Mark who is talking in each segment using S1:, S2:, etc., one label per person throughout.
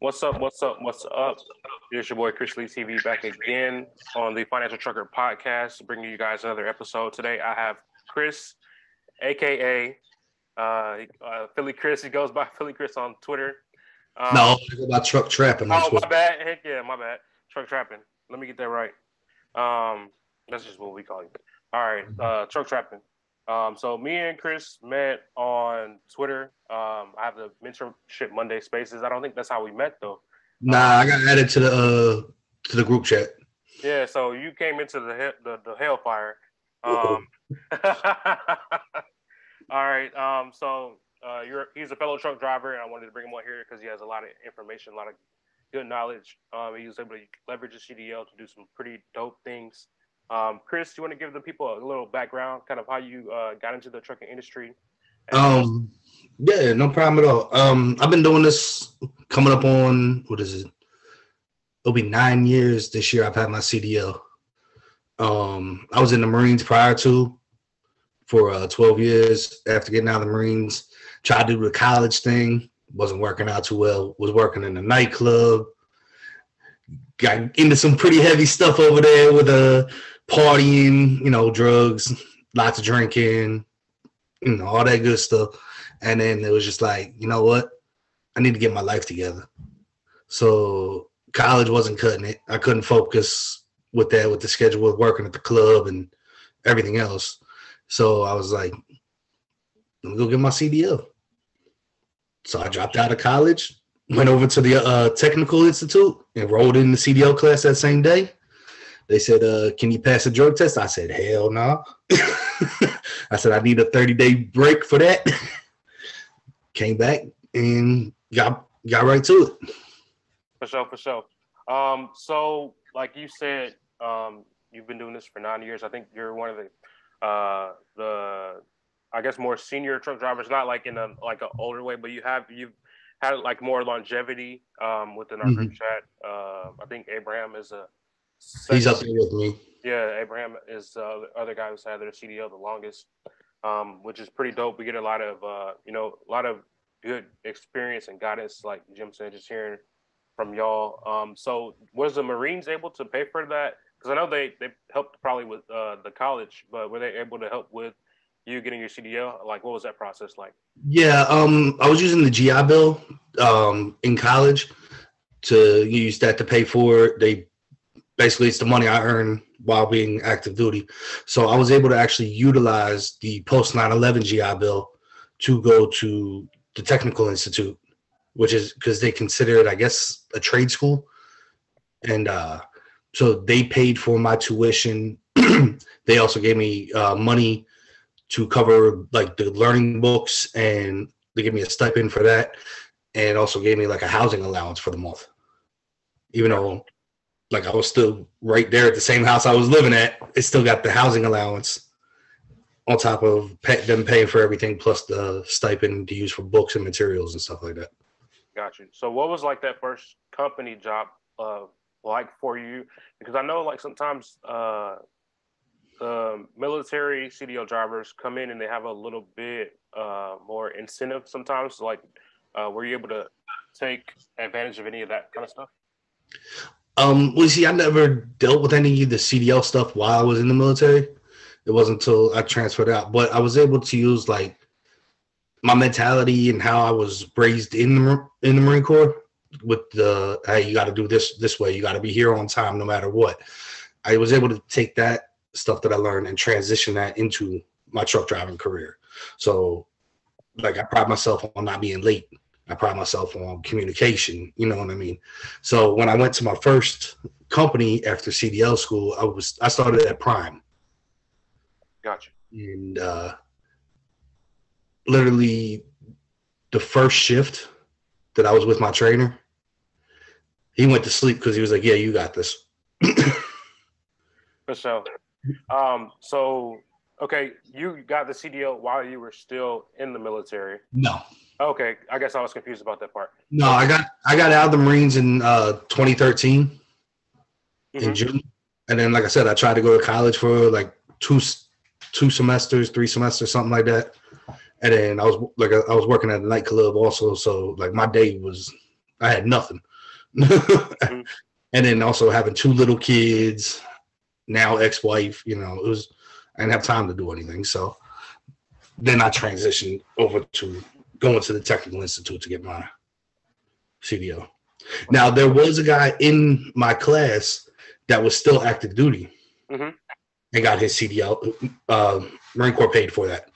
S1: What's up? What's up? What's up? It's your boy Chris Lee TV back again on the Financial Trucker Podcast, bringing you guys another episode. Today I have Chris, aka uh, uh, Philly Chris. He goes by Philly Chris on Twitter.
S2: Um, no, I go by Truck Trapping.
S1: Oh, my bad. Heck yeah, my bad. Truck Trapping. Let me get that right. Um, that's just what we call you. All right, uh, Truck Trapping. Um, so me and Chris met on Twitter. Um, I have the mentorship Monday Spaces. I don't think that's how we met though.
S2: Nah, I got added to the uh, to the group chat.
S1: Yeah, so you came into the the, the hellfire. Um, all right. Um, so uh, you're he's a fellow truck driver, and I wanted to bring him on here because he has a lot of information, a lot of good knowledge. Um, he was able to leverage his CDL to do some pretty dope things. Um, Chris, do you want to give the people a little background, kind of how you uh, got into the trucking industry?
S2: Um, yeah, no problem at all. Um, I've been doing this coming up on what is it? It'll be nine years this year. I've had my CDL. Um, I was in the Marines prior to for uh, 12 years. After getting out of the Marines, tried to do the college thing, wasn't working out too well. Was working in a nightclub. Got into some pretty heavy stuff over there with a uh, partying, you know, drugs, lots of drinking, you know, all that good stuff. And then it was just like, you know what? I need to get my life together. So college wasn't cutting it. I couldn't focus with that, with the schedule of working at the club and everything else. So I was like, let me go get my CDL. So I dropped out of college, went over to the uh, Technical Institute, enrolled in the CDL class that same day. They said, uh, "Can you pass a drug test?" I said, "Hell no." I said, "I need a 30 day break for that." Came back and got got right to it.
S1: For sure, for sure. Um, so, like you said, um, you've been doing this for nine years. I think you're one of the uh, the I guess more senior truck drivers, not like in a like an older way, but you have you've had like more longevity um, within our mm-hmm. group chat. Uh, I think Abraham is a
S2: Second, He's up there with me.
S1: Yeah, Abraham is uh, the other guy who's had their CDL the longest, um, which is pretty dope. We get a lot of, uh, you know, a lot of good experience and guidance, like Jim said, just hearing from y'all. Um, so, was the Marines able to pay for that? Because I know they they helped probably with uh, the college, but were they able to help with you getting your CDL? Like, what was that process like?
S2: Yeah, um, I was using the GI Bill um, in college to use that to pay for it. They basically it's the money I earn while being active duty. So I was able to actually utilize the post 9/11 GI Bill to go to the Technical Institute, which is because they consider it, I guess, a trade school, and uh, so they paid for my tuition. they also gave me uh, money to cover like the learning books, and they gave me a stipend for that, and also gave me like a housing allowance for the month, even though like I was still right there at the same house I was living at. It still got the housing allowance on top of pay, them paying for everything plus the stipend to use for books and materials and stuff like that.
S1: Got you. So what was like that first company job uh, like for you? Because I know like sometimes uh, the military CDL drivers come in and they have a little bit uh, more incentive sometimes. Like, uh, were you able to take advantage of any of that kind of stuff?
S2: Um, well, see, I never dealt with any of the CDL stuff while I was in the military. It wasn't until I transferred out, but I was able to use like my mentality and how I was raised in the in the Marine Corps with the hey, you got to do this this way, you got to be here on time no matter what. I was able to take that stuff that I learned and transition that into my truck driving career. So, like, I pride myself on not being late I pride myself on communication. You know what I mean? So when I went to my first company after CDL school, I was I started at Prime.
S1: Gotcha.
S2: And uh, literally, the first shift that I was with my trainer, he went to sleep because he was like, "Yeah, you got this."
S1: Sure. Um, so okay, you got the CDL while you were still in the military.
S2: No.
S1: Okay, I guess I was confused about that part.
S2: No, I got I got out of the Marines in uh, 2013 mm-hmm. in June, and then like I said, I tried to go to college for like two two semesters, three semesters, something like that. And then I was like I was working at a nightclub also, so like my day was I had nothing. mm-hmm. and then also having two little kids, now ex-wife. You know, it was I didn't have time to do anything. So then I transitioned over to going to the technical institute to get my CDL. Now there was a guy in my class that was still active duty mm-hmm. and got his CDL. Uh, Marine Corps paid for that.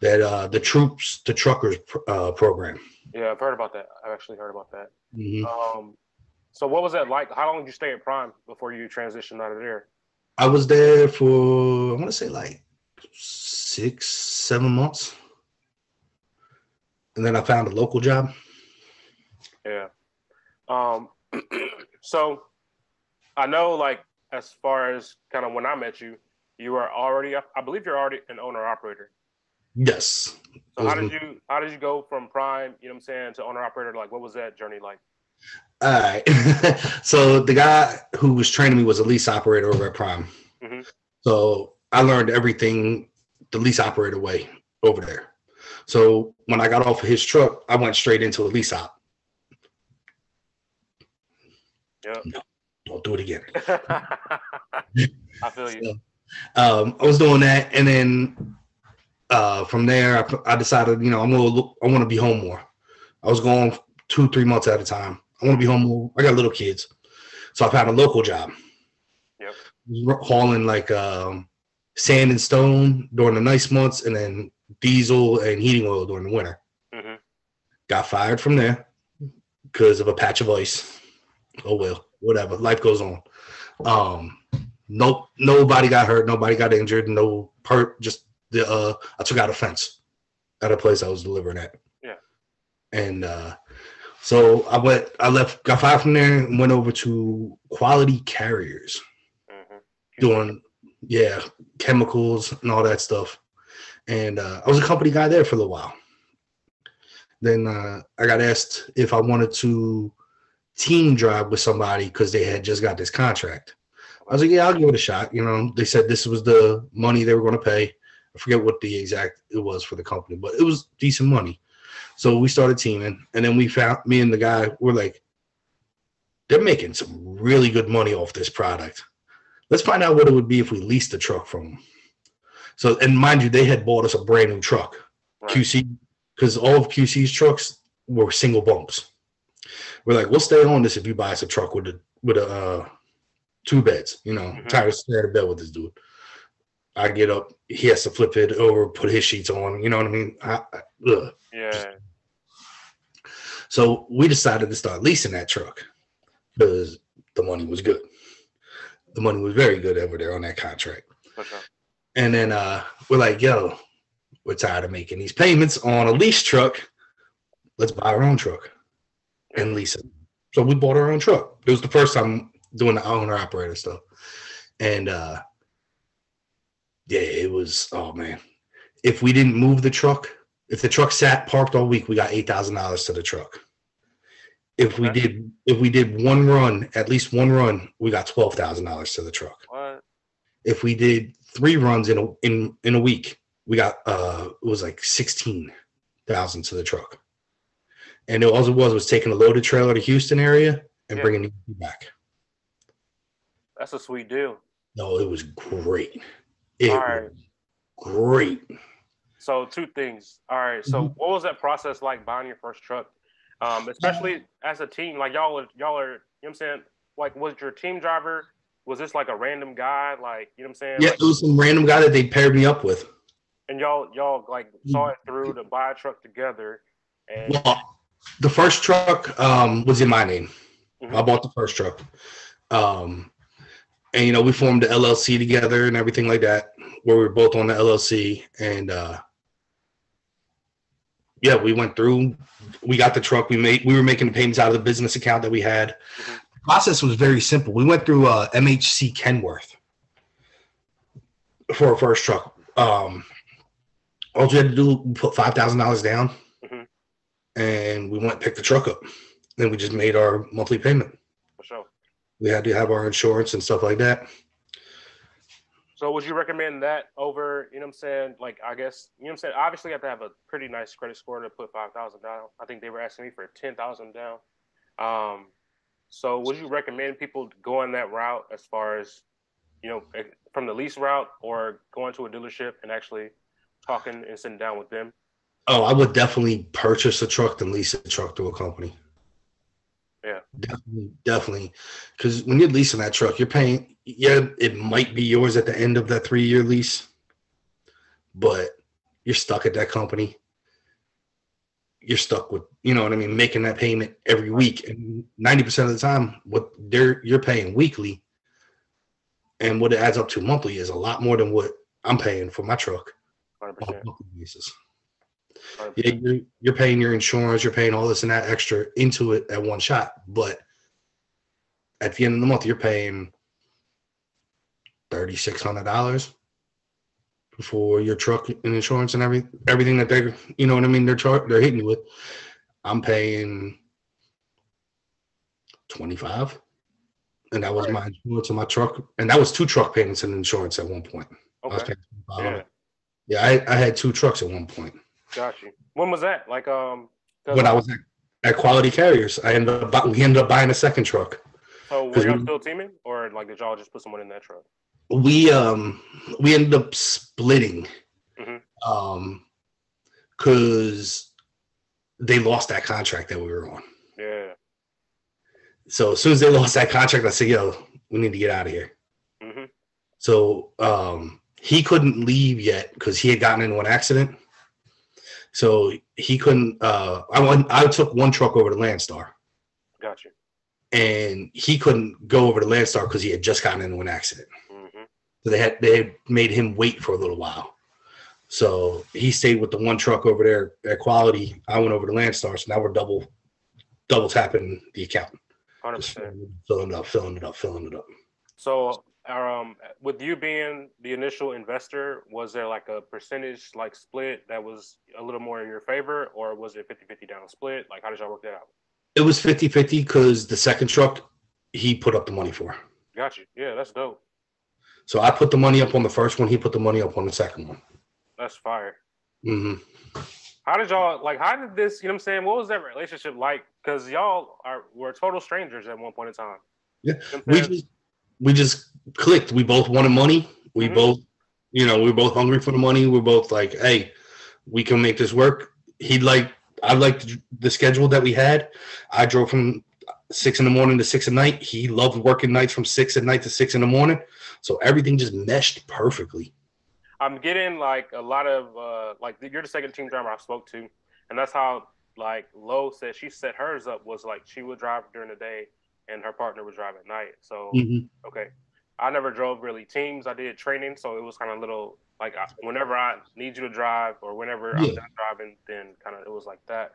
S2: That uh, the troops, the truckers uh, program.
S1: Yeah, I've heard about that. I've actually heard about that. Mm-hmm. Um, so what was that like? How long did you stay at Prime before you transitioned out of there?
S2: I was there for I want to say like six, seven months, and then I found a local job.
S1: Yeah. Um. so, I know, like, as far as kind of when I met you, you were already, I believe, you're already an owner operator.
S2: Yes.
S1: So how did you how did you go from prime, you know what I'm saying, to owner operator? Like what was that journey like?
S2: All right. so the guy who was training me was a lease operator over at Prime. Mm-hmm. So I learned everything the lease operator way over there. So when I got off of his truck, I went straight into a lease op.
S1: Yeah. No,
S2: don't do it again.
S1: I feel you. So,
S2: um, I was doing that, and then uh, from there, I, I, decided, you know, I'm gonna look, I want to be home more. I was going two, three months at a time. I want to be home more. I got little kids, so I found a local job.
S1: Yep.
S2: Hauling like um, sand and stone during the nice months, and then diesel and heating oil during the winter. Mm-hmm. Got fired from there because of a patch of ice. Oh well, whatever. Life goes on. Um, no, nobody got hurt. Nobody got injured. No part. Just the uh, I took out a fence at a place I was delivering at.
S1: Yeah.
S2: And uh, so I went. I left. Got fired from there and went over to Quality Carriers, mm-hmm. doing yeah chemicals and all that stuff. And uh, I was a company guy there for a little while. Then uh, I got asked if I wanted to team drive with somebody because they had just got this contract. I was like, yeah, I'll give it a shot. You know, they said this was the money they were going to pay. I forget what the exact it was for the company, but it was decent money. So we started teaming, and then we found me and the guy were like, they're making some really good money off this product. Let's find out what it would be if we leased the truck from them. So, and mind you, they had bought us a brand new truck, right. QC, because all of QC's trucks were single bunks. We're like, we'll stay on this if you buy us a truck with a with a uh, two beds. You know, mm-hmm. tired of staying in bed with this dude. I get up, he has to flip it over, put his sheets on. You know what I mean? I,
S1: I, yeah.
S2: So we decided to start leasing that truck because the money was good. The money was very good over there on that contract. Okay. And then uh, we're like, yo, we're tired of making these payments on a lease truck. Let's buy our own truck and lease it. So we bought our own truck. It was the first time doing the owner operator stuff. And uh yeah, it was oh man. If we didn't move the truck, if the truck sat parked all week, we got eight thousand dollars to the truck. If we did if we did one run, at least one run, we got twelve thousand dollars to the truck.
S1: What?
S2: If we did three runs in a in in a week, we got uh it was like sixteen thousand to the truck. And it, all it was was taking a loaded trailer to Houston area and yeah. bringing it back.
S1: That's a sweet deal.
S2: No, it was great. It right. great.
S1: So two things. All right. So mm-hmm. what was that process like buying your first truck? Um, especially as a team, like y'all are y'all are, you know what I'm saying? Like was your team driver, was this like a random guy? Like, you know what I'm saying?
S2: Yeah,
S1: like,
S2: it was some random guy that they paired me up with.
S1: And y'all y'all like saw it through to buy a truck together. And
S2: well, the first truck um, was in my name. Mm-hmm. I bought the first truck. Um, and you know we formed the LLC together and everything like that, where we were both on the LLC, and uh, yeah, we went through. We got the truck. We made. We were making the payments out of the business account that we had. Mm-hmm. The process was very simple. We went through uh, MHC Kenworth for our first truck. Um, all we had to do put five thousand dollars down, mm-hmm. and we went pick the truck up. Then we just made our monthly payment we had to have our insurance and stuff like that.
S1: So would you recommend that over, you know what I'm saying? Like, I guess, you know what I'm saying? Obviously, you have to have a pretty nice credit score to put 5000 down. I think they were asking me for 10000 down. Um, So would you recommend people going that route as far as, you know, eh, from the lease route or going to a dealership and actually talking and sitting down with them?
S2: Oh, I would definitely purchase a truck than lease a truck to a company.
S1: Yeah.
S2: Definitely, definitely. Because when you're leasing that truck, you're paying, yeah, it might be yours at the end of that three year lease, but you're stuck at that company. You're stuck with, you know what I mean, making that payment every week. And 90% of the time, what they're you're paying weekly and what it adds up to monthly is a lot more than what I'm paying for my truck on a monthly basis.
S1: 100%.
S2: Yeah, you're, you're paying your insurance, you're paying all this and that extra into it at one shot. But at the end of the month, you're paying thirty six hundred dollars for your truck and insurance and every everything that they're you know what I mean they're char- they're hitting you with. I'm paying twenty five, and that was
S1: Right.
S2: my insurance on my truck, and that was two truck payments and insurance at one point. I
S1: Okay.
S2: paying
S1: Yeah.
S2: Yeah, I, I had two trucks at one point.
S1: Got you. When was that? Like um
S2: when I was at, at Quality Carriers. I ended up we ended up buying a second truck.
S1: so were y'all
S2: we-
S1: still teaming or like did y'all just put someone in that truck?
S2: We um we ended up splitting,
S1: Mhm.
S2: um, because they lost that contract that we were on.
S1: Yeah.
S2: So as soon as they lost that contract, I said, "Yo, we need to get out of here."
S1: hmm
S2: So um, he couldn't leave yet because he had gotten into an accident. So he couldn't. Uh, I went. I took one truck over to Landstar.
S1: gotcha
S2: and he couldn't go over to Landstar because he had just gotten into an accident. So they had they made him wait for a little while. So he stayed with the one truck over there at Quality. I went over to Landstar, so now we're double double tapping the account,
S1: 100%.
S2: filling it up, filling it up, filling it up.
S1: So, um, with you being the initial investor, was there like a percentage like split that was a little more in your favor, or was it 50-50 down split? Like, how did y'all work that out?
S2: It was 50-50 because the second truck he put up the money for.
S1: Got you. Yeah, that's dope.
S2: So I put the money up on the first one. He put the money up on the second one.
S1: That's fire.
S2: hmm
S1: How did y'all like? How did this? You know what I'm saying? What was that relationship like? Because y'all are were total strangers at one point in time.
S2: Yeah,
S1: You know
S2: we just we just clicked. We both wanted money. We
S1: Mhm.
S2: both, you know, we were both hungry for the money. We're both like, hey, we can make this work. He'd like I'd liked the schedule that we had. I drove from six in the morning to six at night. He loved working nights from six at night to six in the morning. So everything just meshed perfectly.
S1: I'm getting like a lot of uh like you're the second team driver I spoke to, and that's how like Lo said she set hers up was like she would drive during the day and her partner would drive at night. So
S2: Mhm.
S1: okay, I never drove really teams. I did training, so it was kind of little like I, whenever I need you to drive or whenever I'm
S2: Yeah.
S1: done driving, then kind of it was like that.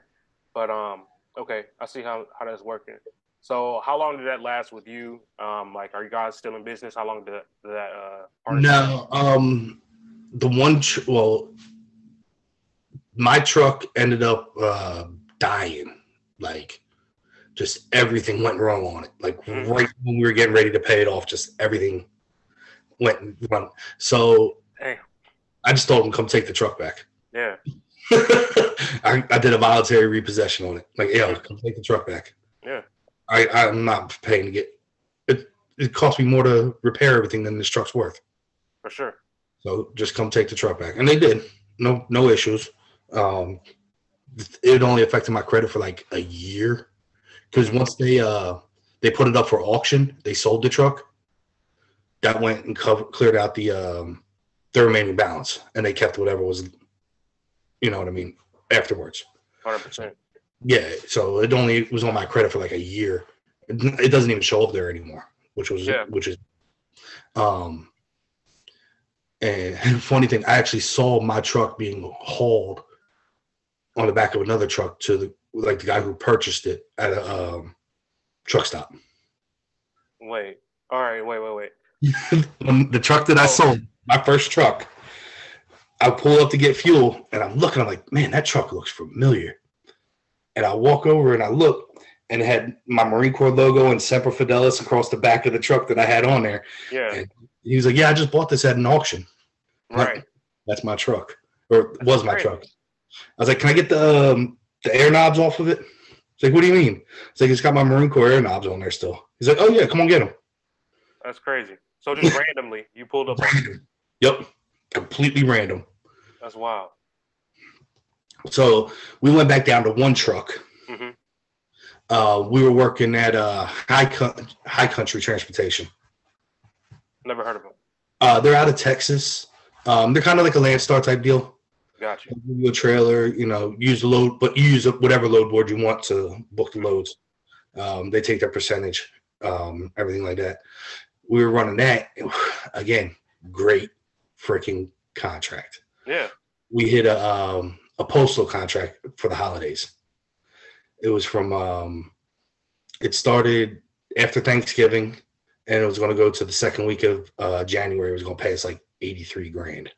S1: But um, okay, I see how how that's working. So how long did that last with you? Um, like, are you guys still in business? How long did that, did that uh? partnership-
S2: No, um, the one, tr- well, my truck ended up uh, dying. Like, just everything went wrong on it. Like,
S1: Mhm.
S2: right when we were getting ready to pay it off, just everything went wrong. So
S1: Damn.
S2: I just told him, come take the truck back.
S1: Yeah.
S2: I, I did a voluntary repossession on it. Like, yo, come take the truck back. I, I'm not paying to get it. It cost me more to repair everything than this truck's worth.
S1: For sure.
S2: So just come take the truck back, and they did. No, no issues. Um, it only affected my credit for like a year because once they uh they put it up for auction, they sold the truck. That went and covered, cleared out the um the remaining balance, and they kept whatever was, you know what I mean, afterwards.
S1: Hundred percent.
S2: Yeah, so it only was on my credit for like a year. It, it doesn't even show up there anymore, which was
S1: Yeah.
S2: which is um and funny thing, I actually saw my truck being hauled on the back of another truck to the like the guy who purchased it at a um, truck stop.
S1: Wait. All right. Wait. Wait. Wait.
S2: The truck that I
S1: Oh.
S2: sold, my first truck, I pull up to get fuel and I'm looking, I'm like, man, that truck looks familiar. And I walk over and I look and it had my Marine Corps logo and Semper Fidelis across the back of the truck that I had on there.
S1: Yeah.
S2: And he was like, Yeah, I just bought this at an auction.
S1: Right.
S2: That's my truck. Or was my
S1: Great.
S2: truck. I was like, Can I get the um, the air knobs off of it? It's like, what do you mean? It's like, it's got my Marine Corps air knobs on there still. He's like, oh yeah, come on, get them.
S1: That's crazy. So just randomly, you pulled up. On
S2: Yep, completely random.
S1: That's wild.
S2: So we went back down to one truck.
S1: Mhm.
S2: Uh, we were working at uh, High Co- High Country Transportation.
S1: Never heard of them.
S2: Uh, they're out of Texas. Um, they're kind of like a Landstar type deal.
S1: Got you.
S2: Give you a trailer, you know, use the load, but use whatever load board you want to book the loads. Um, they take their percentage, um, everything like that. We were running that again. Great freaking contract.
S1: Yeah.
S2: We hit a um, a postal contract for the holidays. It was from um, it started after Thanksgiving, and it was going to go to the second week of uh, January. It was going to pay us like eighty three grand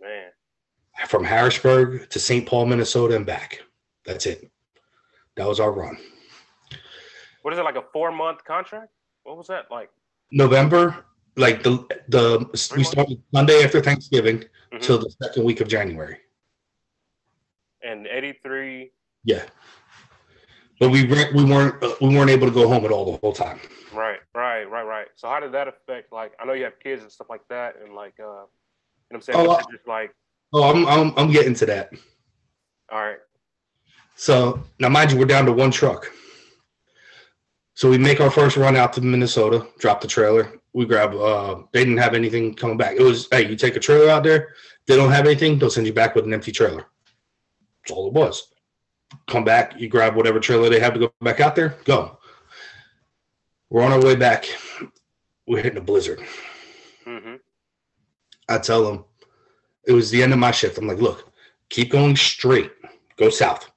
S1: Man.
S2: from Harrisburg to St. Paul, Minnesota, and back. That's it. That was our run.
S1: What is it like a four month contract? What was that like?
S2: November, like the the
S1: Three
S2: we
S1: months?
S2: started Monday after Thanksgiving
S1: Mhm.
S2: till the second week of January.
S1: And eighty three.
S2: Yeah, but we weren't we weren't uh, we weren't able to go home at all the whole time.
S1: Right, right, right, right. So how did that affect? Like, I know you have kids and stuff like that, and like, uh, you know, I'm saying,
S2: Oh,
S1: just like,
S2: Oh, I'm I'm I'm getting to that.
S1: all right,
S2: So now, mind you, we're down to one truck. So we make our first run out to Minnesota, drop the trailer. We grab. Uh, they didn't have anything coming back. It was, hey, you take a trailer out there. They don't have anything. They'll send you back with an empty trailer. That's all it was. Come back. You grab whatever trailer they have to go back out there. Go. We're on our way back. We're hitting a blizzard.
S1: mm-hmm.
S2: I tell them it was the end of my shift. I'm like, look, keep going straight, go south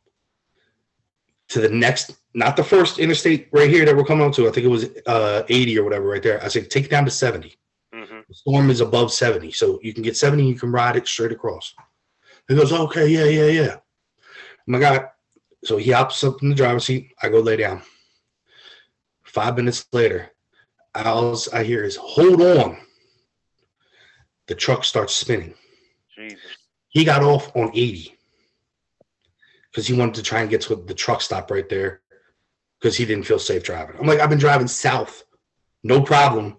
S2: to the next, not the first interstate right here that we're coming up to. I think it was uh, 80 or whatever right there. I said, take it down to 70.
S1: Mm-hmm.
S2: The storm is above 70, so you can get 70, you can ride it straight across. He goes, okay, yeah, yeah, yeah. My God. So he hops up in the driver's seat. I go lay down. Five minutes later, all I hear is, hold on. The truck starts spinning.
S1: Jesus.
S2: He got off on 80 because he wanted to try and get to the truck stop right there because he didn't feel safe driving. I'm like, I've been driving south, no problem,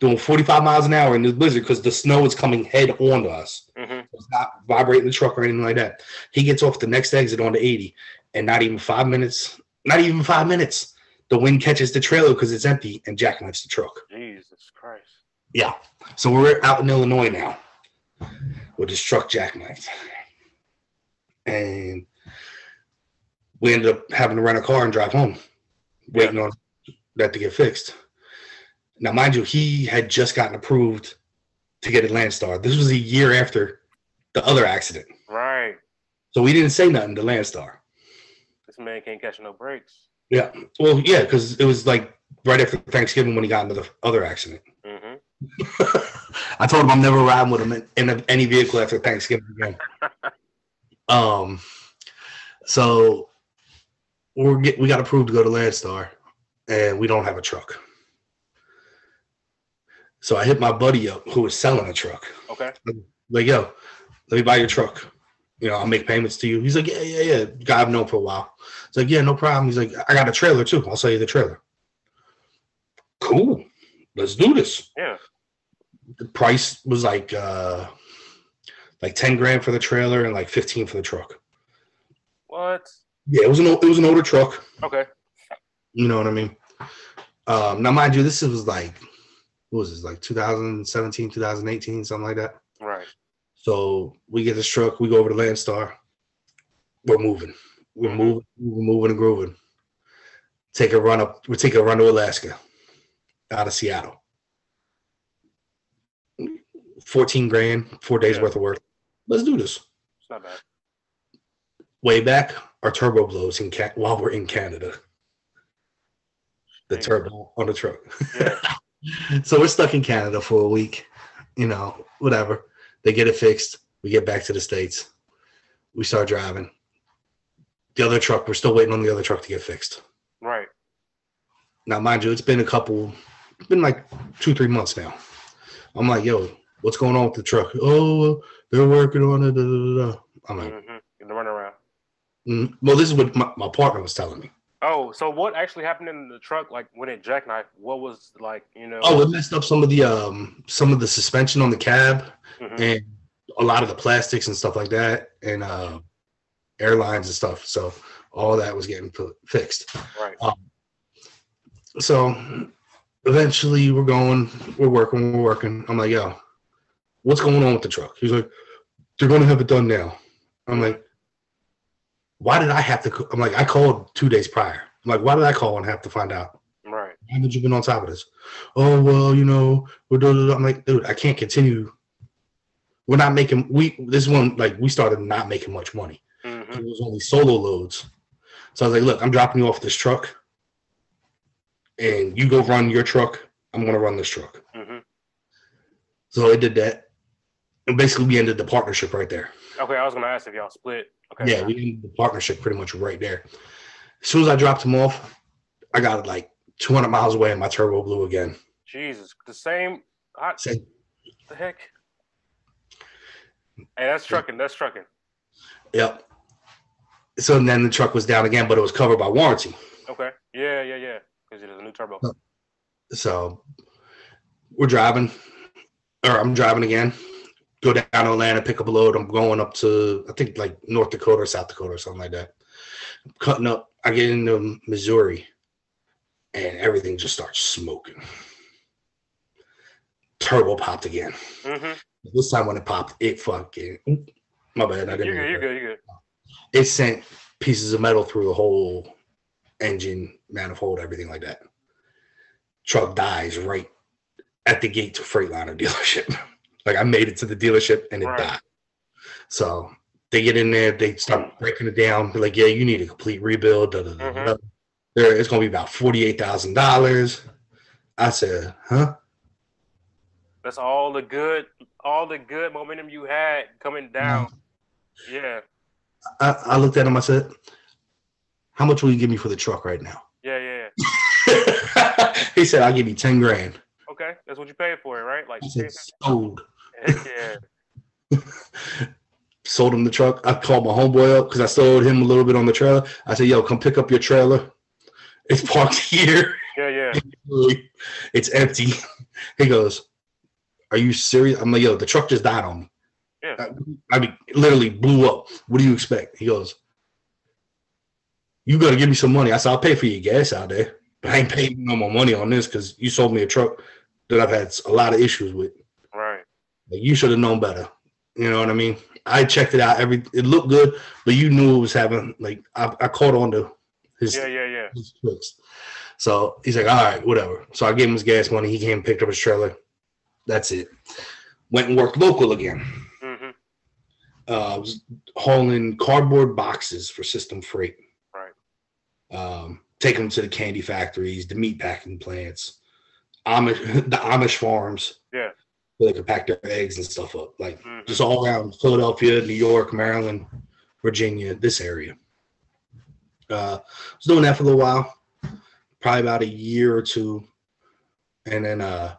S2: doing 45 miles an hour in this blizzard because the snow is coming head on to us.
S1: Mm-hmm.
S2: It's not vibrating the truck or anything like that. He gets off the next exit onto 80, and not even five minutes, not even five minutes, the wind catches the trailer because it's empty and jackknifes the truck.
S1: Jesus Christ.
S2: Yeah. So we're out in Illinois now with this truck jackknifed. And we ended up having to rent a car and drive home, waiting on that to get fixed. Now, mind you, he had just gotten approved to get a Landstar. This was a year after the other accident.
S1: Right.
S2: So we didn't say nothing to Landstar.
S1: This man can't catch no breaks.
S2: Yeah. Well, yeah, because it was like right after Thanksgiving when he got into the other accident.
S1: Mm-hmm.
S2: I told him I'm never riding with him in, in any vehicle after Thanksgiving again. um, so we're get, we got approved to go to Landstar, and we don't have a truck. So I hit my buddy up who was selling a truck.
S1: Okay.
S2: Like, yo, let me buy your truck. You know, I'll make payments to you. He's like, yeah, yeah, yeah. Guy I've known for a while. It's like, yeah, no problem. He's like, I got a trailer too. I'll sell you the trailer. Cool. Let's do this
S1: Yeah.
S2: the price was like uh like 10 grand for the trailer and like 15 for the truck
S1: What?
S2: yeah it was an it was an older truck
S1: Okay.
S2: you know what i mean um now mind you this was like what was this like 2017 2018 something like that
S1: Right.
S2: So we get this truck we go over to landstar we're moving we're moving we're moving and grooving take a run up we take a run to alaska out of seattle 14 grand four days
S1: Yeah.
S2: worth of work let's do this
S1: It's not bad.
S2: way back, our turbo blows in Ca- while we're in Canada. The turbo on the truck.
S1: Yeah.
S2: so we're stuck in Canada for a week. You know, whatever. They get it fixed. We get back to the states. We start driving. The other truck, we're still waiting on the other truck to get fixed.
S1: Right.
S2: Now, mind you, it's been a couple, it's been like two, three months now. I'm like, yo, what's going on with the truck? Oh, they're working on it. Da, da, da. I'm like,
S1: Mm-hmm. In the runaround.
S2: Mm, Well, this is what my, my partner was telling me.
S1: Oh, so what actually happened in the truck? Like when it jackknife, what was like? You know.
S2: Oh, it messed up some of the um some of the suspension on the cab
S1: Mhm.
S2: and a lot of the plastics and stuff like that and uh airlines and stuff. So all that was getting put, fixed.
S1: Right.
S2: So eventually we're going, we're working, we're working. I'm like, yo, what's going on with the truck? He's like, they're gonna have it done now. I'm like, why did I have to? I'm like, I called two days prior. I'm like, why did I call and have to find out?
S1: Right.
S2: haven't you been on top of this? Oh well, you know, we're doing. I'm like, dude, I can't continue. We're not making. We this one like we started not making much money.
S1: hmm
S2: It was only solo loads. So I was like, look, I'm dropping you off this truck, and you go run your truck. I'm gonna run this truck.
S1: hmm
S2: So I did that, and basically we ended the partnership right there.
S1: Okay, I was gonna ask if y'all split. Okay.
S2: Yeah, we ended the partnership pretty much right there. As soon as I dropped him off, I got it like 200 miles away, and my turbo blew again.
S1: Jesus, the same. What
S2: Said,
S1: the heck? Hey, that's trucking. That's trucking.
S2: Yep. So then the truck was down again, but it was covered by warranty.
S1: Okay. Yeah, yeah, yeah. Because it is a new turbo.
S2: So we're driving, or I'm driving again. Go down to Atlanta, pick up a load. I'm going up to I think like North Dakota or South Dakota or something like that. I'm cutting up. I get into Missouri, and everything just starts smoking. Turbo popped again.
S1: hmm
S2: This time when it popped, it fucking my bad. I
S1: You're
S2: didn't.
S1: good. You're good. You're good.
S2: it sent pieces of metal through the whole engine, manifold, everything like that. Truck dies right at the gate to Freightliner dealership. like I made it to the dealership and it
S1: Right.
S2: died. So they get in there, they start breaking it down. Like, yeah, you need a complete rebuild. Da, da, da.
S1: Mhm.
S2: There, it's gonna be about forty-eight thousand dollars. I said, huh?
S1: That's all the good, all the good momentum you had coming down. Yeah,
S2: I, I looked at him. I said, how much will you give me for the truck right now?
S1: yeah, yeah. yeah.
S2: he said, I'll give you ten grand.
S1: Okay, that's what you paid for it, right? Like,
S2: I said, sold.
S1: Heck yeah.
S2: Sold him the truck. I called my homeboy up because I sold him a little bit on the trailer. I said, yo, come pick up your trailer. It's parked here.
S1: Yeah, yeah.
S2: It's empty. He goes, Are you serious? I'm like, yo, the truck just died on me.
S1: Yeah.
S2: I, I mean, literally blew up. What do you expect? He goes, You got to give me some money. I said, I'll pay for your gas out there. But I ain't paying no more money on this because you sold me a truck that I've had a lot of issues with. Like, you should have known better. You know what I mean? I checked it out. Every it looked good, but you knew it was having like I, I caught on to his,
S1: Yeah, yeah, yeah.
S2: his tricks. So he's like, all right, whatever. So I gave him his gas money. He came and picked up his trailer. That's it. Went and worked local again.
S1: hmm
S2: Uh, was hauling cardboard boxes for System Freight.
S1: Right.
S2: Um, take them to the candy factories, the meat packing plants, Amish, the Amish farms.
S1: Yeah.
S2: Where they could pack their eggs and stuff up. Like
S1: hmm
S2: just all around Philadelphia, New York, Maryland, Virginia, this area. Uh, was doing that for a little while, probably about a year or two, and then uh,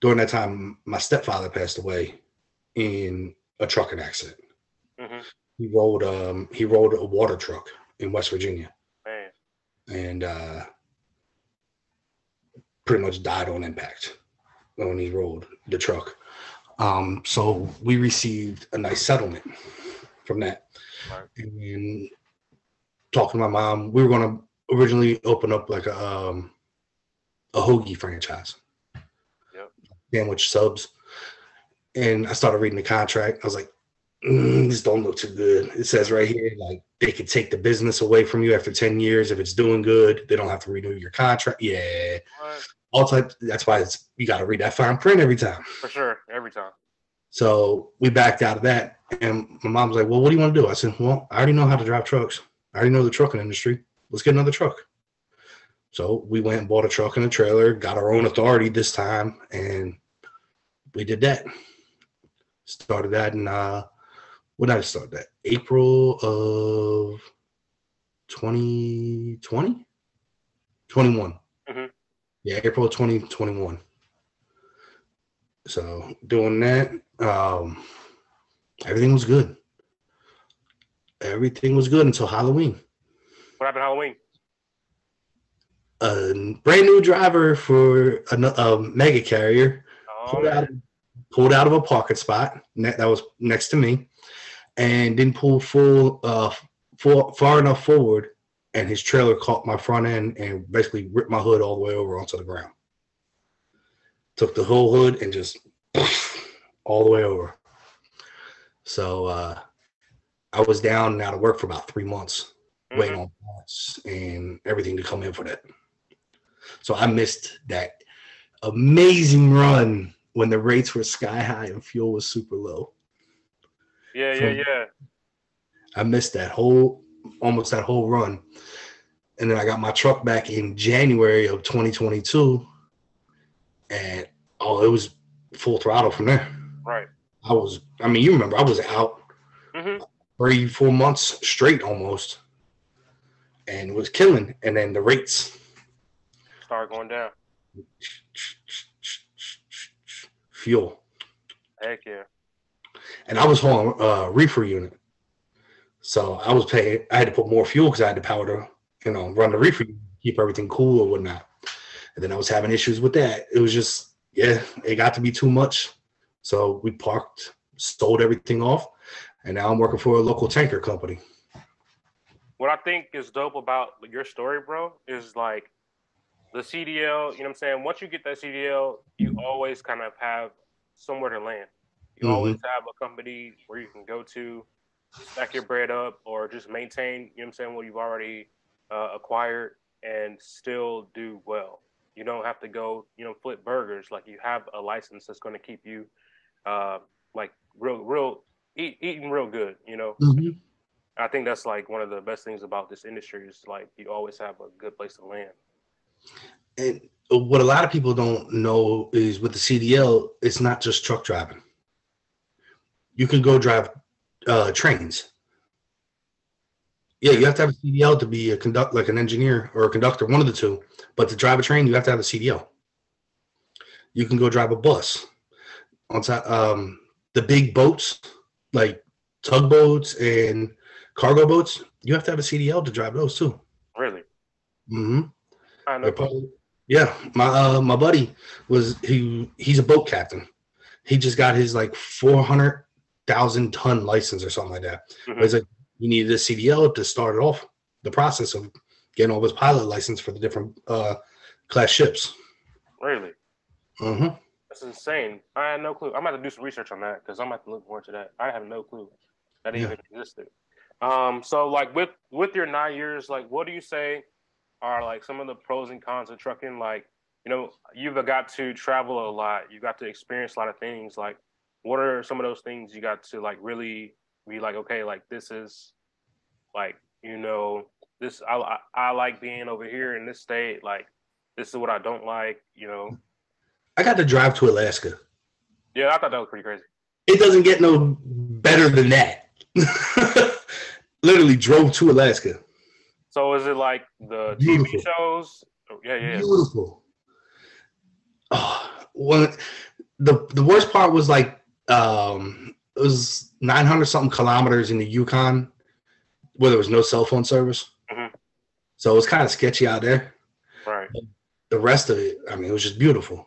S2: during that time, my stepfather passed away in a trucking accident.
S1: hmm
S2: He rolled um, he rolled a water truck in West Virginia,
S1: Man.
S2: and uh, pretty much died on impact when he rolled the truck. Um, so we received a nice settlement from that.
S1: Right.
S2: And talking to my mom, we were going to originally open up like a um, a hoagie franchise,
S1: Yep.
S2: sandwich subs. And I started reading the contract. I was like, mm, this don't look too good. It says right here, like they could take the business away from you after 10 years. If it's doing good, they don't have to renew your contract. Yeah.
S1: What?
S2: All type. That's why it's you gotta read that fine print every time.
S1: For sure. Every time.
S2: So we backed out of that. And my mom was like, Well, what do you want to do? I said, Well, I already know how to drive trucks. I already know the trucking industry. Let's get another truck. So we went and bought a truck and a trailer, got our own authority this time, and we did that. Started that in uh when I start that? April of 2020? 21. Yeah, April 2021. So doing that, um, everything was good. everything was good until Halloween.
S1: What happened Halloween?
S2: A brand new driver for a, a mega carrier
S1: Oh,
S2: pulled out, pulled out of a parking spot that was next to me, and didn't pull full, uh, full far enough forward, and his trailer caught my front end and basically ripped my hood all the way over onto the ground. Took the whole hood and just all the way over. So uh, I was down and out of work for about three months, waiting
S1: Mhm.
S2: on parts and everything to come in for that. So I missed that amazing run when the rates were sky high and fuel was super low.
S1: Yeah, yeah, yeah.
S2: I missed that whole almost that whole run. And then I got my truck back in January of 2022. And oh, it was full throttle from there.
S1: Right.
S2: I was, I mean, you remember I was out
S1: hmm
S2: three, four months straight almost. And was killing. And then the rates
S1: started going down.
S2: fuel.
S1: Heck yeah.
S2: and I was hauling uh, reefer unit. So I was paying. I had to put more fuel because I had to power to, you know, run the reefer, keep everything cool or whatnot. And then I was having issues with that. It was just, yeah, it got to be too much. So we parked, sold everything off, and now I'm working for a local tanker company.
S1: What I think is dope about your story, bro, is like the CDL, you know what I'm saying? Once you get that CDL, you always kind of have somewhere to land. You
S2: Mhm.
S1: always have a company where you can go to, stack your bread up, or just maintain, you know what I'm saying, what you've already uh, acquired and still do well. You don't have to go, you know, flip burgers. Like you have a license that's going to keep you, uh, like real, real, eat, eating real good. You know, I think that's like one of the best things about this industry is like you always have a good place to land.
S2: And what a lot of people don't know is with the CDL, it's not just truck driving. You can go drive uh, trains. Yeah, you have to have a CDL to be a conduct like an engineer or a conductor, one of the two. But to drive a train, you have to have a CDL. You can go drive a bus. On top, um, the big boats like tugboats and cargo boats, you have to have a CDL to drive those too.
S1: Really,
S2: Mm-hmm.
S1: I know.
S2: probably- yeah, my uh, my buddy was he he's a boat captain. He just got his like four hundred thousand ton license or something like that.
S1: Mhm.
S2: He's like you needed a CDL to start it off the process of getting all his pilot license for the different uh, class ships.
S1: Really,
S2: Mm-hmm.
S1: that's insane. I had no clue. I'm about to do some research on that because I'm about to look more into that. I have no clue that
S2: Yeah.
S1: even existed. Um, so like with with your nine years, like what do you say are like some of the pros and cons of trucking? Like you know, you've got to travel a lot. You got to experience a lot of things. Like, what are some of those things you got to like really be like, okay, like this is like you know this I I, I like being over here in this state. Like this is what I don't like. You know.
S2: I got to drive to Alaska.
S1: Yeah, I thought that was pretty crazy.
S2: It doesn't get no better than that. Literally drove to Alaska.
S1: So is it like the
S2: Beautiful.
S1: TV shows? Oh, Yeah, yeah.
S2: Beautiful. Ah, oh, one the the worst part was like um it was 900 something kilometers in the Yukon where there was no cell phone service.
S1: Mhm.
S2: So it was kind of sketchy out there.
S1: Right.
S2: The rest of it, I mean, it was just beautiful.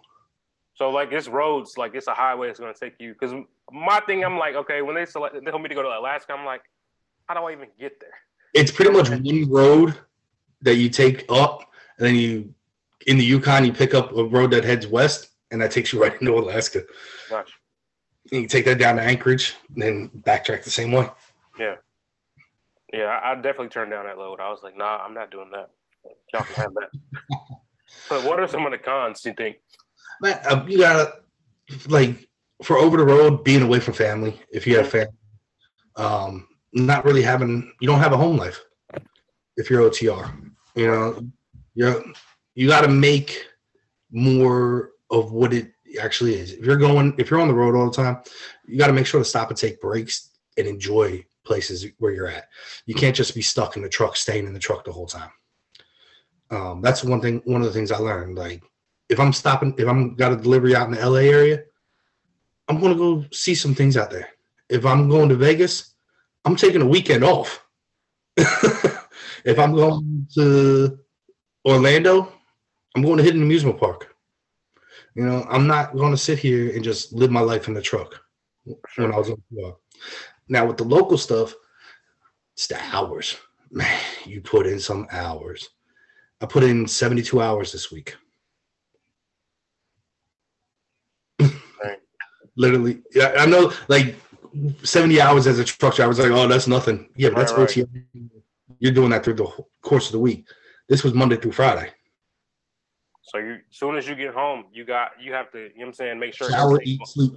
S1: So like it's roads, like it's a highway that's gonna take you. Because my thing, I'm like, okay, when they select, they told me to go to Alaska, I'm like, how do I even get there?
S2: It's pretty much one road that you take up, and then you in the Yukon you pick up a road that heads west, and that takes you right into Alaska.
S1: Gosh.
S2: You can take that down to Anchorage, and then backtrack the same way.
S1: Yeah, Yeah, I definitely turned down that load. I was like, nah, I'm not doing that. Y'all can have that. but what are some of the cons? do You think?
S2: Man, uh, you gotta like for over the road, being away from family. If you have family, um, not really having you don't have a home life. If you're OTR, you know, you're you got to make more of what it actually is. If you're going, if you're on the road all the time, you got to make sure to stop and take breaks and enjoy places where you're at. You can't just be stuck in the truck, staying in the truck the whole time. Um, that's one thing. One of the things I learned. Like, if I'm stopping, if I'm got a delivery out in the LA area, I'm gonna go see some things out there. If I'm going to Vegas, I'm taking a weekend off. if I'm going to Orlando, I'm going to hit an amusement park. You know, I'm not going to sit here and just live my life in the truck sure. when I was on the Now with the local stuff, it's the hours. Man, you put in some hours. I put in 72 hours this week. Literally, yeah, I know. Like 70 hours as a truck driver, I was like, oh, that's nothing. Yeah, but that's right, OT. Right. You're doing that through the course of the week. This was Monday through Friday.
S1: So you, as soon as you get home, you got you have to, you know what I'm saying, make sure
S2: shower, eat, sleep.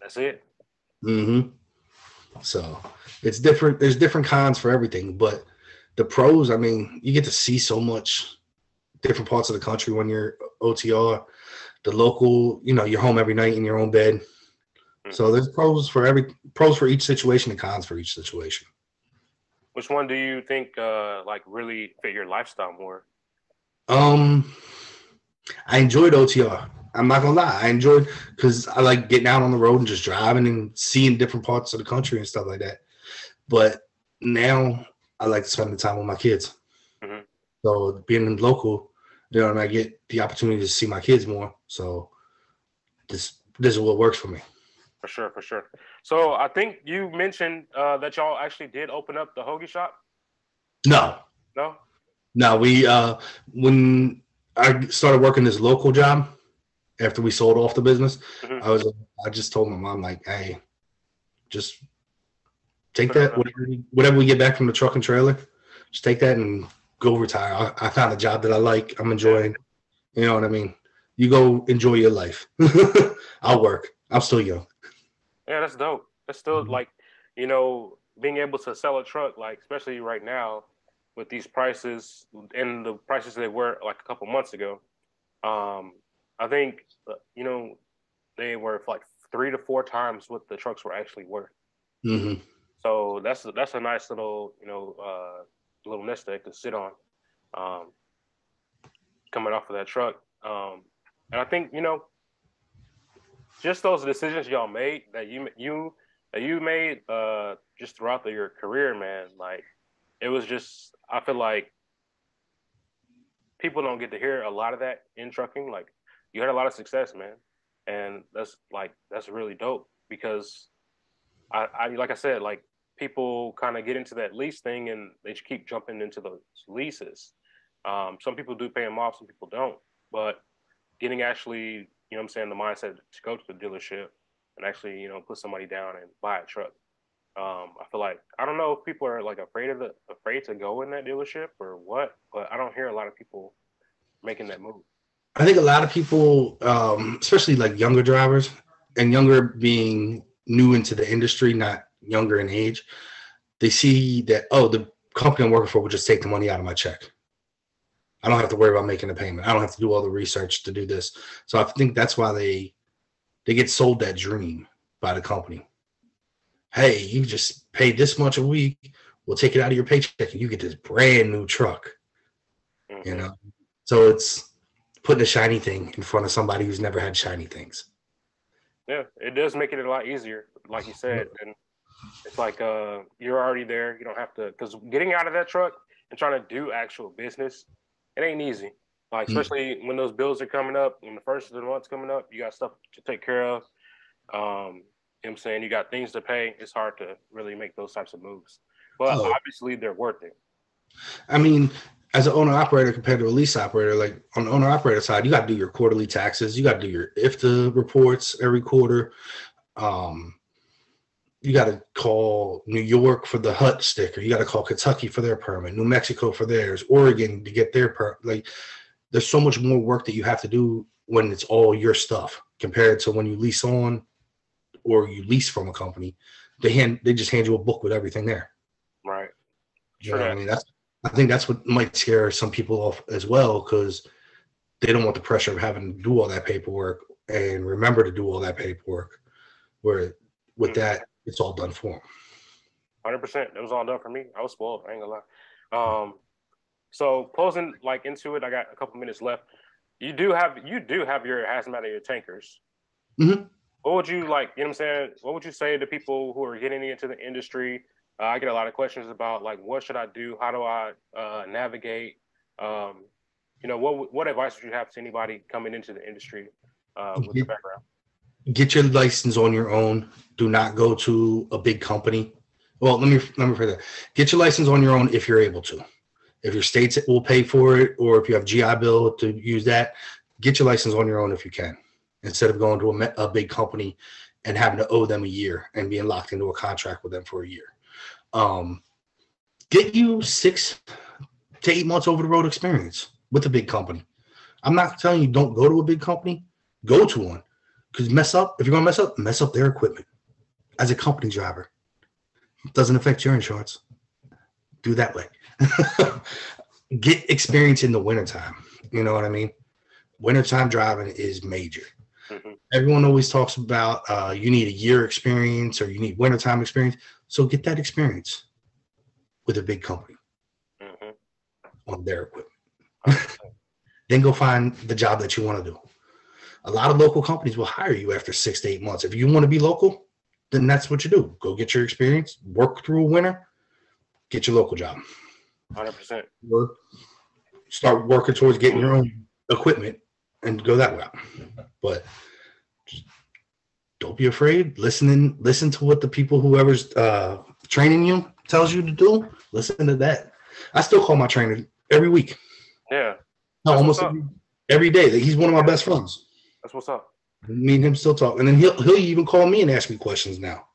S1: That's it.
S2: Mm-hmm. So it's different. There's different cons for everything, but the pros, I mean, you get to see so much different parts of the country when you're OTR. The local, you know, you're home every night in your own bed. Mm-hmm. So there's pros for every pros for each situation and cons for each situation.
S1: Which one do you think uh like really fit your lifestyle more?
S2: Um I enjoyed OTR. I'm not gonna lie, I enjoyed because I like getting out on the road and just driving and seeing different parts of the country and stuff like that. But now I like to spend the time with my kids. Mm-hmm. So being local, you know, I get the opportunity to see my kids more. So this this is what works for me.
S1: For sure, for sure. So I think you mentioned uh, that y'all actually did open up the hoagie shop.
S2: No.
S1: No.
S2: No, we uh when I started working this local job after we sold off the business, mm-hmm. I was I just told my mom like, hey, just take that whatever, whatever we get back from the truck and trailer, just take that and go retire. I, I found a job that I like. I'm enjoying. You know what I mean? You go enjoy your life. I'll work. I'm still young.
S1: Yeah, that's dope. That's still mm-hmm. like, you know, being able to sell a truck, like especially right now with these prices and the prices they were like a couple months ago. Um, I think uh, you know they were like three to four times what the trucks were actually worth. Mm-hmm. So that's that's a nice little you know uh, little nest egg to sit on, um, coming off of that truck. Um, and I think you know just those decisions y'all made that you you that you made uh, just throughout the, your career, man. Like it was just I feel like people don't get to hear a lot of that in trucking. Like you had a lot of success, man, and that's like that's really dope because I, I like I said, like people kind of get into that lease thing and they just keep jumping into those leases. Um, some people do pay them off, some people don't. But getting actually, you know what I'm saying, the mindset to go to the dealership and actually, you know, put somebody down and buy a truck. Um, I feel like I don't know if people are like afraid of the afraid to go in that dealership or what, but I don't hear a lot of people making that move.
S2: I think a lot of people, um, especially like younger drivers, and younger being new into the industry, not younger in age, they see that oh, the company I'm working for will just take the money out of my check. I don't have to worry about making a payment. I don't have to do all the research to do this. So I think that's why they they get sold that dream by the company. Hey, you just pay this much a week. We'll take it out of your paycheck and you get this brand new truck. Mm-hmm. You know, so it's putting a shiny thing in front of somebody who's never had shiny things.
S1: Yeah, it does make it a lot easier, like you said, and it's like uh, you're already there. You don't have to because getting out of that truck and trying to do actual business, it ain't easy. Like mm. especially mm when those bills are coming up, when the first of the month's coming up, you got stuff to take care of. Um, you know what I'm saying? You got things to pay. It's hard to really make those types of moves. But oh. obviously they're worth it.
S2: I mean, as an owner operator compared to a lease operator, like on the owner operator side, you got to do your quarterly taxes. You got to do your IFTA reports every quarter. Um, you got to call New York for the HUT sticker. You got to call Kentucky for their permit, New Mexico for theirs, Oregon to get their permit. Like, there's so much more work that you have to do when it's all your stuff compared to when you lease on or you lease from a company. They hand they just hand you a book with everything there.
S1: Right.
S2: You know I mean? That's I think that's what might scare some people off as well because they don't want the pressure of having to do all that paperwork and remember to do all that paperwork. Where with mm-hmm. that, it's all done for them.
S1: Hundred percent. It was all done for me. I was spoiled. I ain't gonna lie. Um, so closing like into it, I got a couple minutes left. You do have you do have your hazmat of your tankers. Mm-hmm. What would you like? You know what I'm saying? What would you say to people who are getting into the industry? uh, I get a lot of questions about like what should I do? How do I uh, navigate? Um, you know, what what advice would you have to anybody coming into the industry uh, with
S2: get,
S1: the background?
S2: Get your license on your own. Do not go to a big company. Well, let me let me that. Get your license on your own if you're able to. If your states will pay for it, or if you have GI Bill to use that, get your license on your own if you can, instead of going to a, a big company and having to owe them a year and being locked into a contract with them for a year. Um, get you six to eight months over the road experience with a big company. I'm not telling you don't go to a big company, go to one. Because mess up, if you're gonna mess up, mess up their equipment as a company driver. It doesn't affect your insurance. Do that way. Get experience in the wintertime. You know what I mean? Wintertime driving is major. Mm-hmm. Everyone always talks about uh, you need a year experience or you need wintertime experience. So get that experience with a big company mm-hmm. on their equipment. then go find the job that you want to do. A lot of local companies will hire you after six to eight months. If you want to be local, then that's what you do. Go get your experience, work through a winter, get your local job.
S1: 100%.
S2: Work, start working towards getting your own equipment and go that route. But don't be afraid. Listening, listen to what the people, whoever's uh, training you, tells you to do. Listen to that. I still call my trainer every week.
S1: Yeah.
S2: No, almost every, every day. He's one of my best friends.
S1: That's what's up.
S2: Me and him still talk, and then he'll he'll even call me and ask me questions now.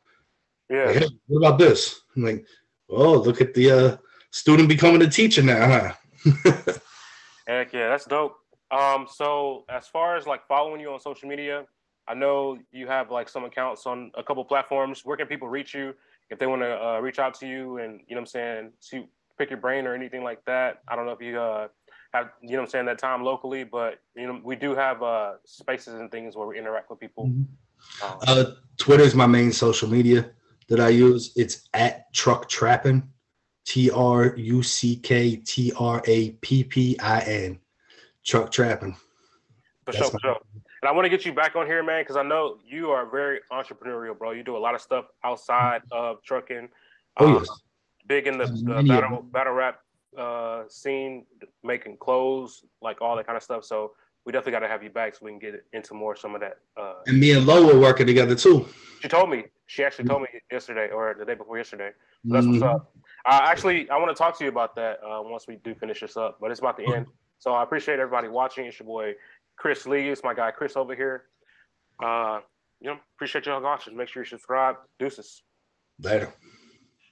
S1: Yeah. Like,
S2: hey, what about this? I'm like, oh, look at the uh, student becoming a teacher now,
S1: huh? Heck yeah, that's dope. Um, so as far as like following you on social media, I know you have like some accounts on a couple platforms. Where can people reach you if they want to uh, reach out to you and you know what I'm saying, see pick your brain or anything like that? I don't know if you uh, have you know what I'm saying that time locally, but you know we do have uh, spaces and things where we interact with people.
S2: Mm-hmm. Um, uh, Twitter is my main social media that I use. It's at Truck Trappin, T R U C K T R A P P I N, Truck trapping.
S1: For sure, for sure. And I want to get you back on here, man, because I know you are very entrepreneurial, bro. You do a lot of stuff outside of trucking.
S2: Oh um, yes.
S1: Big in the, the battle battle rap uh, scene, making clothes, like all that kind of stuff. So we definitely got to have you back so we can get into more some of that. Uh,
S2: and me and Lo were working together too.
S1: She told me. She actually told me yesterday or the day before yesterday. So that's mm-hmm. what's up. Uh, actually, I want to talk to you about that uh, once we do finish this up, but it's about the end. So I appreciate everybody watching. It's your boy Chris Lee. It's my guy Chris over here. Uh, you know, appreciate y'all watching. Make sure you subscribe. Deuces.
S2: Later.